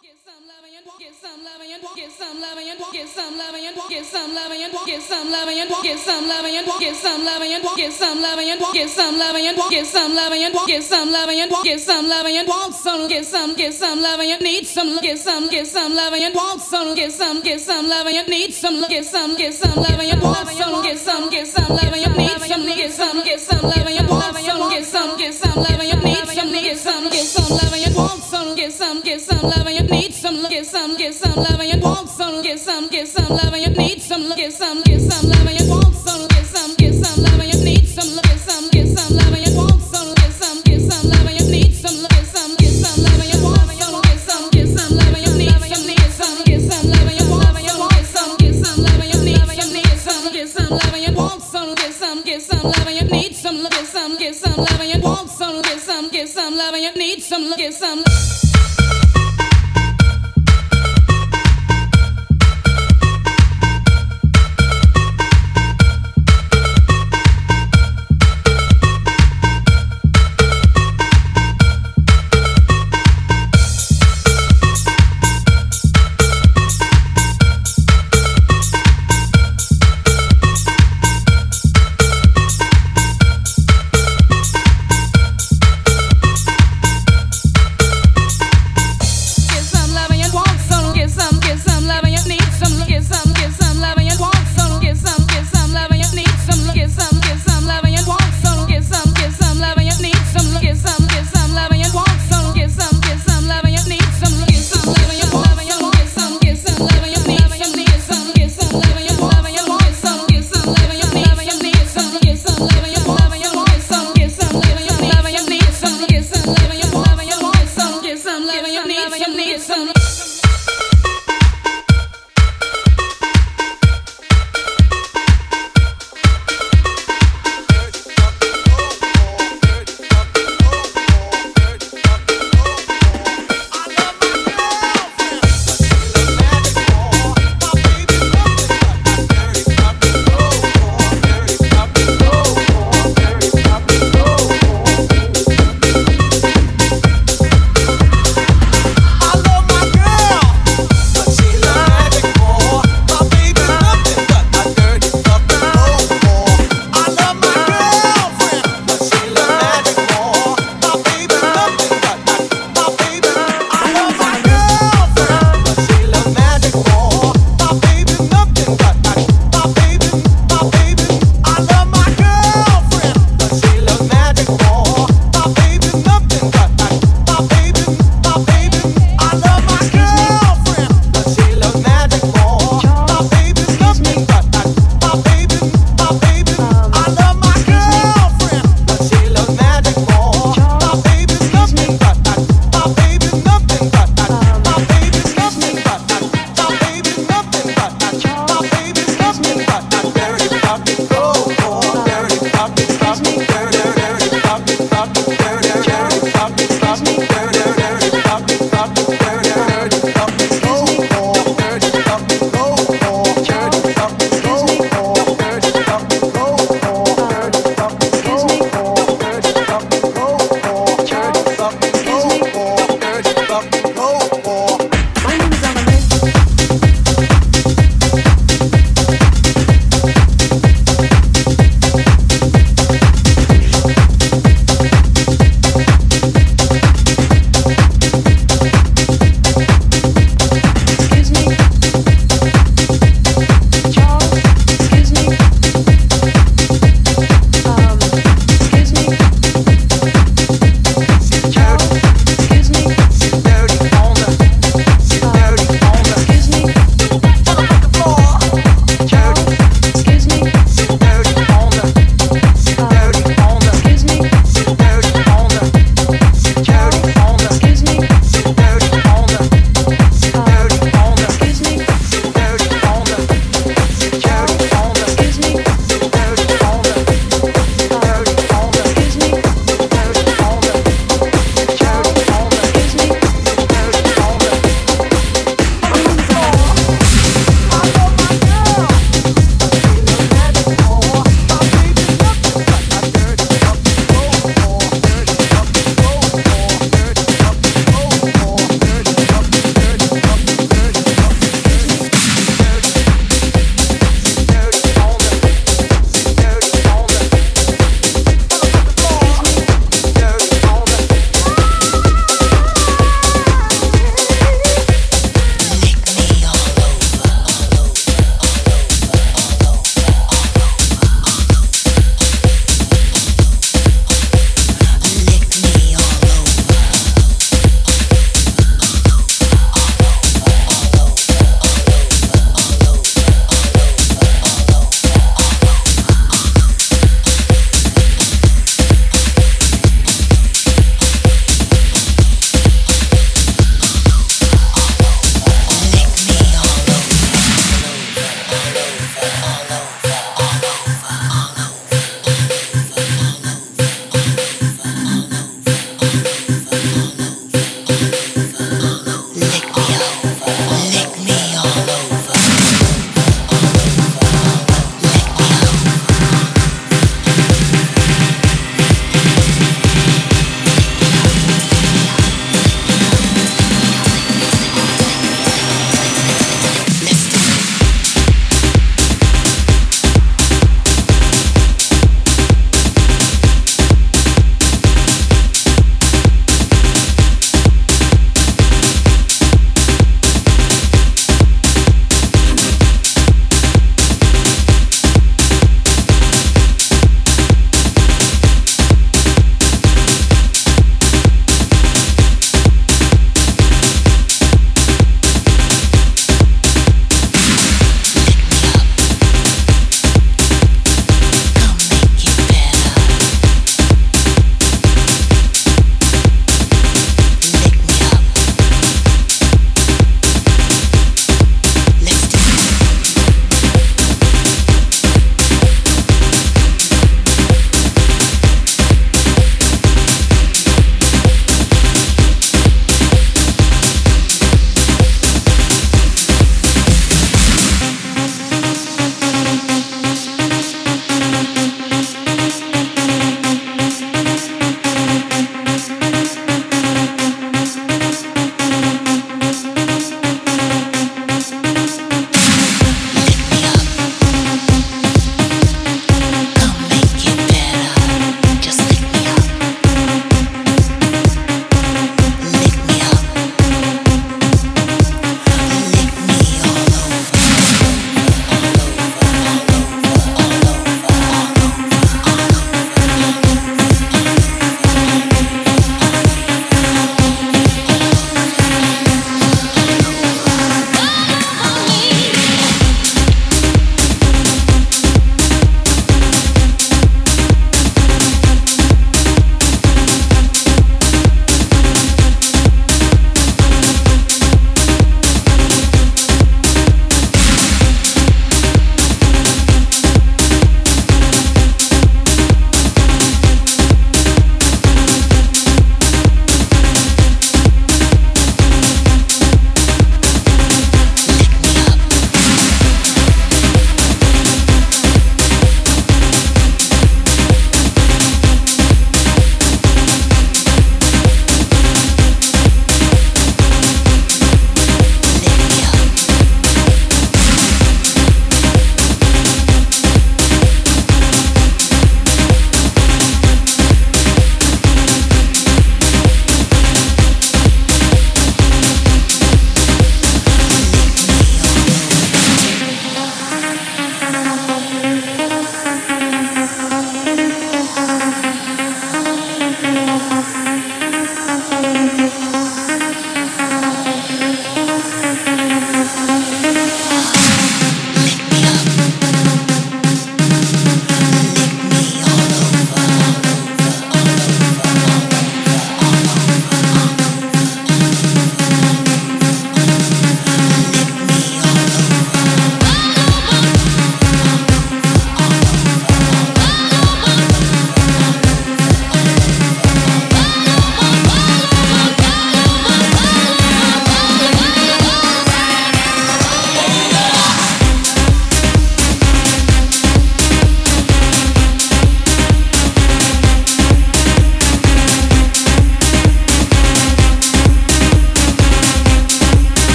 Get some loving and get some loving and get some loving and get some loving and get some loving and get some loving and get some loving and get some loving and get some loving and get some loving and get some loving and get some loving and get some loving and want some get some get some loving and need some get some get some loving and want some get some get some loving and need some get some get some loving and want some get some get some loving and need some get some get some loving and want some get some get some love, get some love, get some love, get some love, get some love, get some love, get some love, get some love, get some love, get some love, get some love, loving want some, get some, get some love, and you need some, get some, get some love, and you want some, get some, get some love, and you need some, get some, get some love, and you want some, get some, get some love, and you need some, get some, get some love, and you want some, get some, get some love, and you need some, get some, get some love, and you want some, get some, get some love, and you need some, get some, get some love, and you want some, some love, give some love.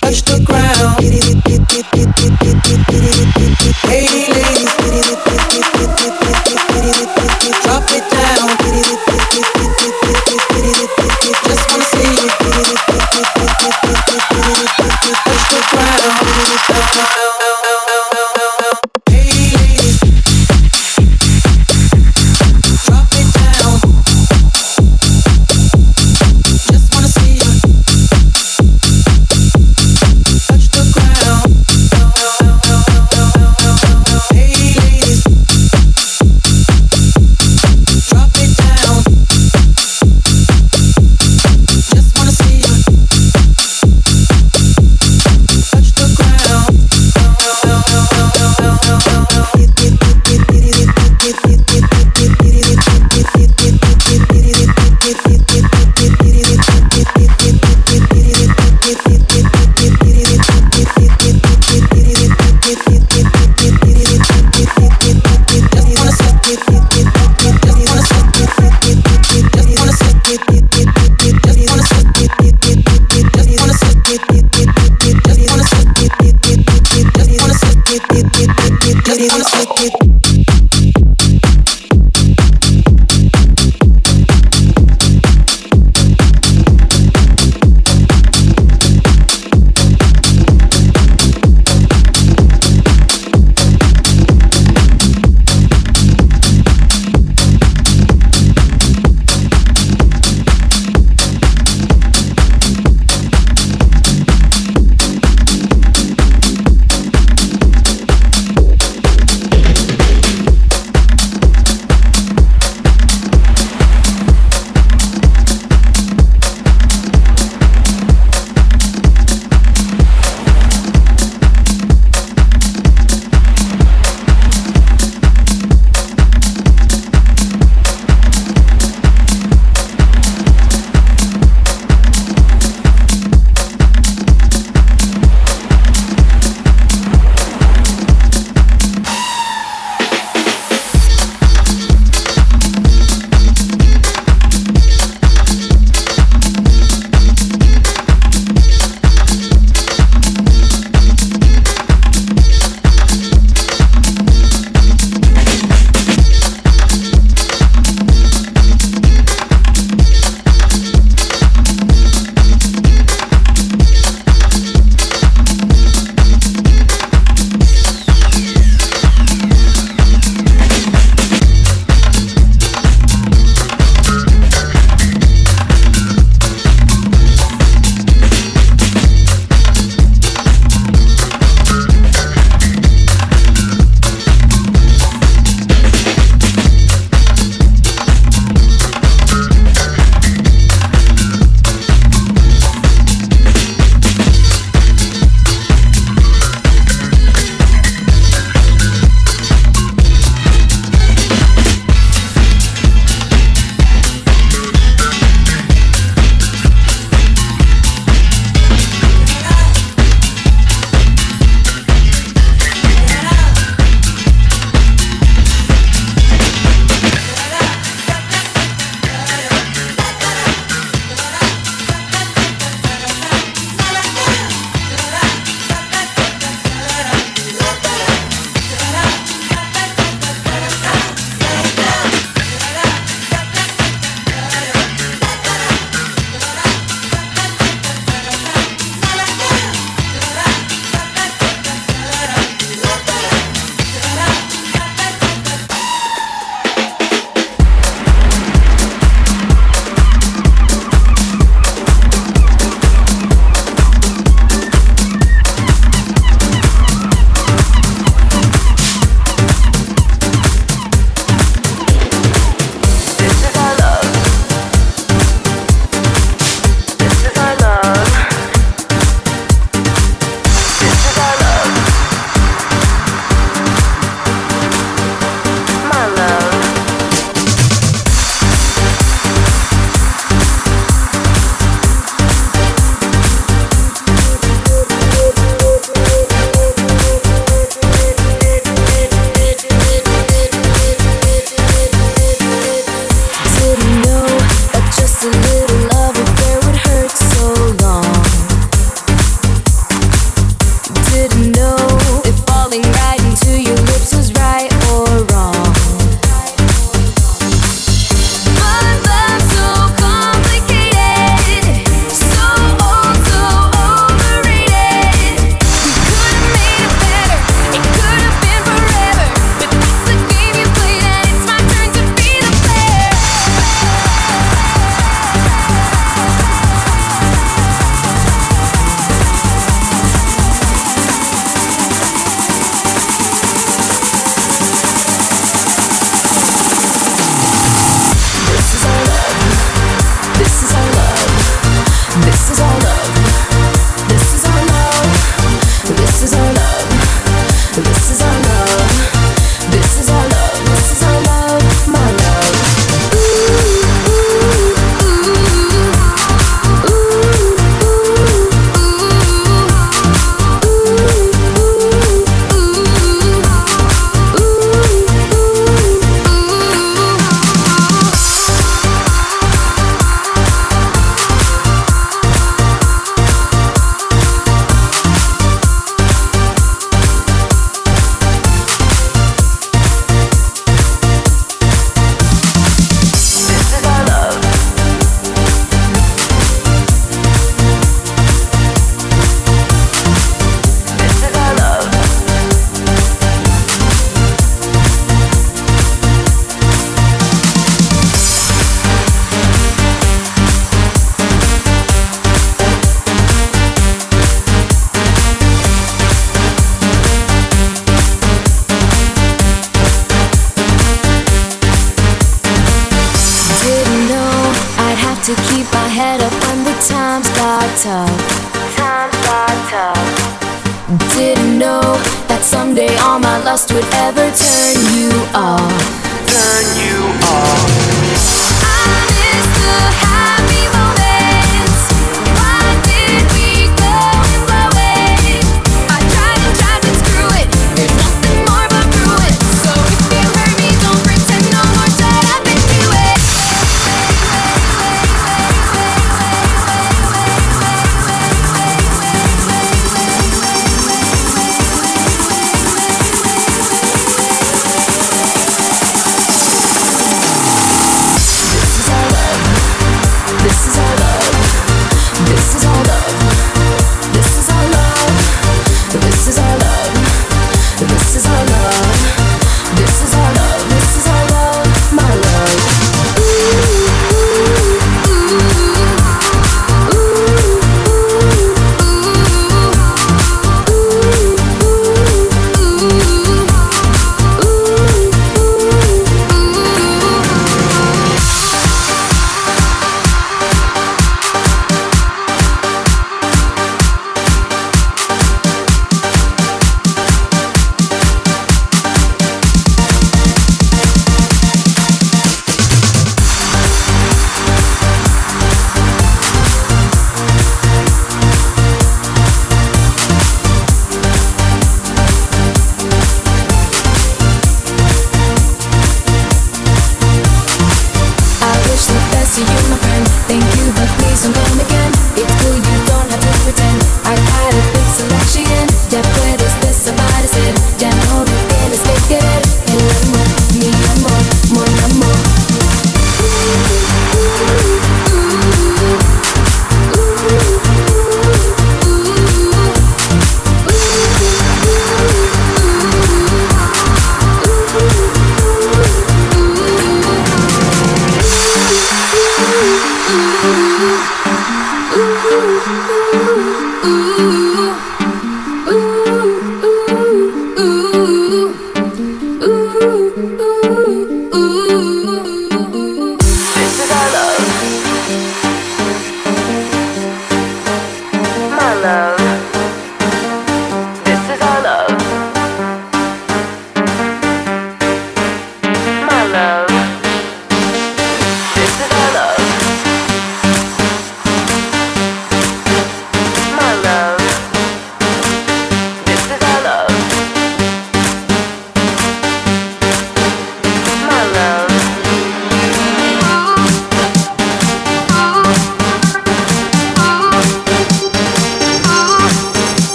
Touch the ground. Hey, lady.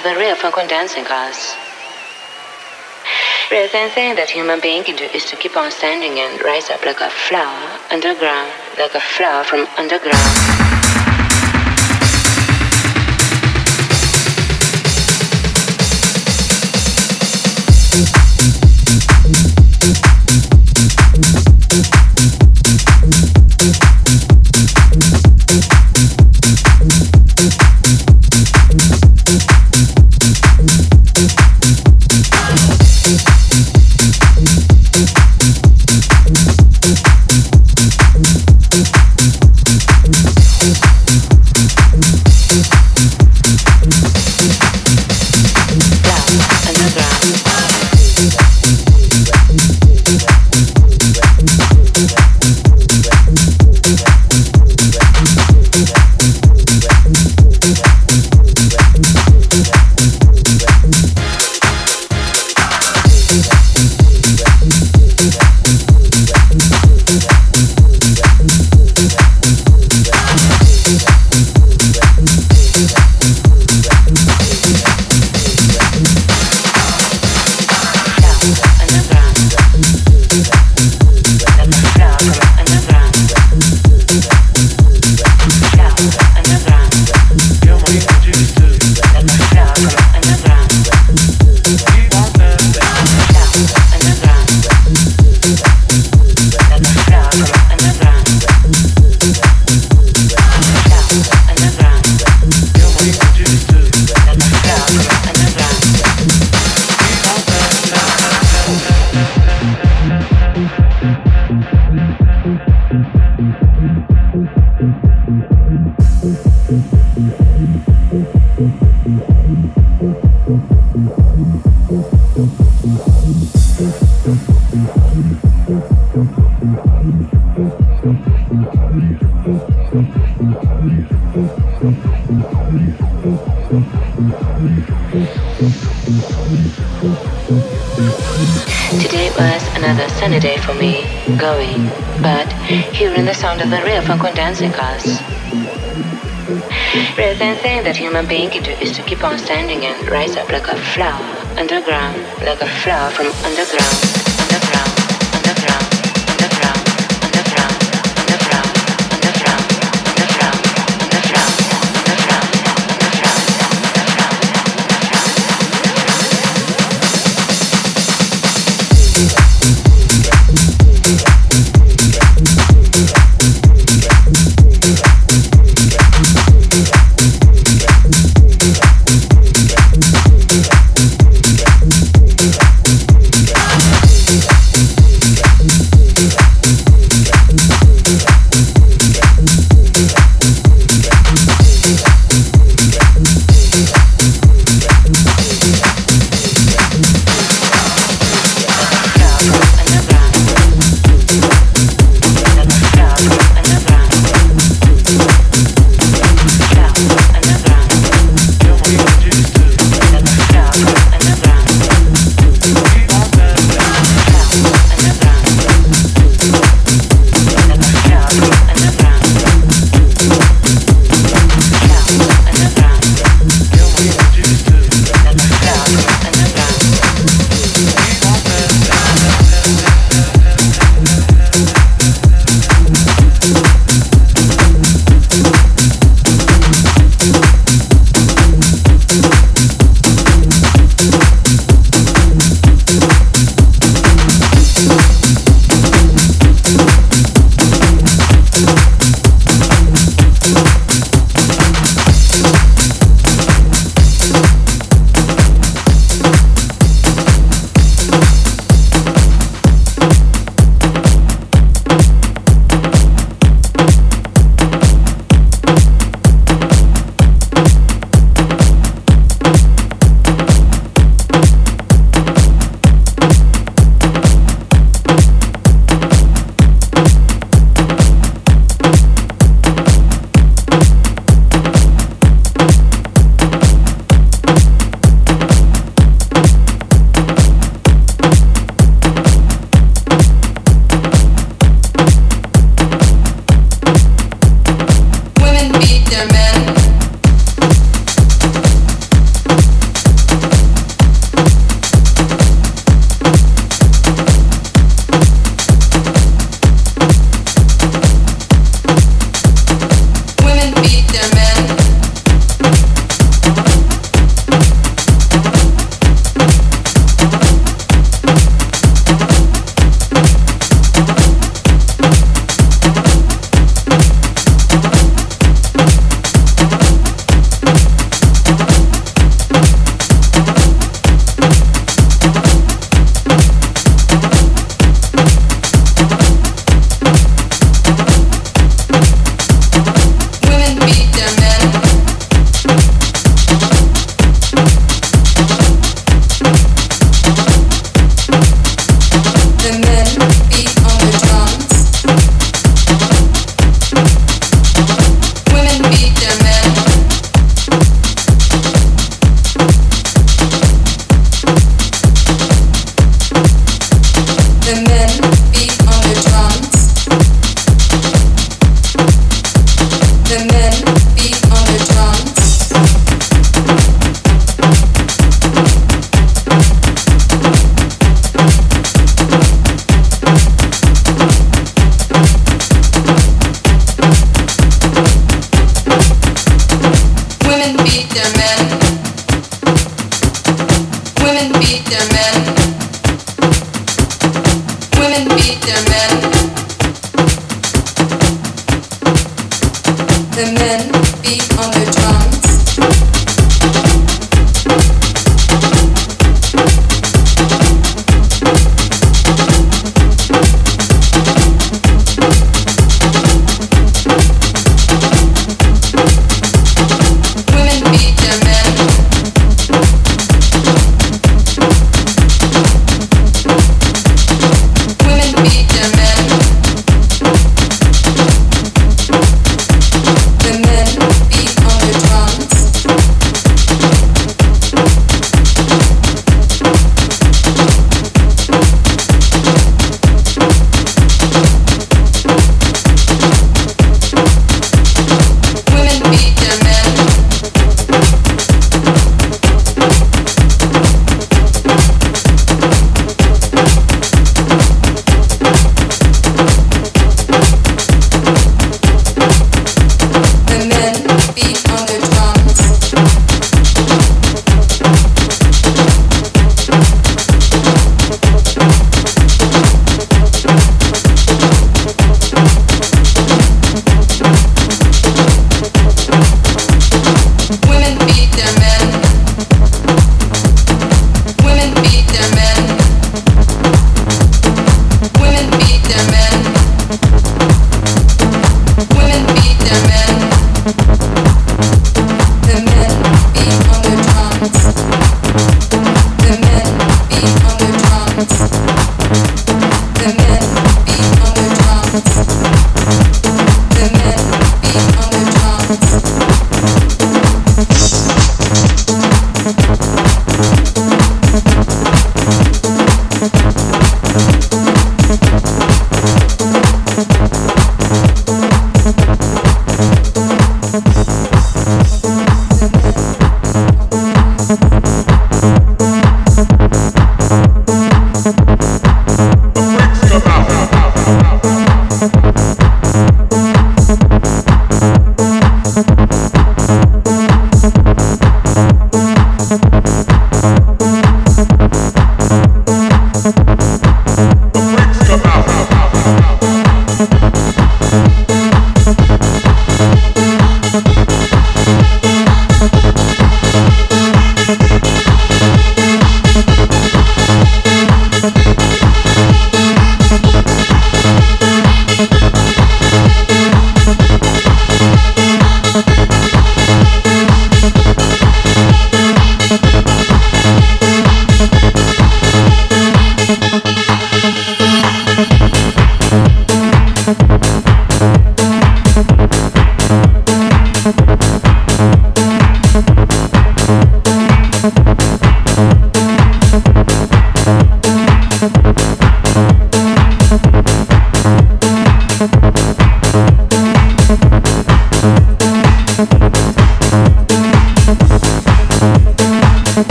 Of the real funk dancing class. Rather than thing that human being can do is to keep on standing and rise up like a flower underground, like a flower from underground. Dancing cars. Rather than saying that human being can do is to keep on standing and rise up like a flower underground, like a flower from underground.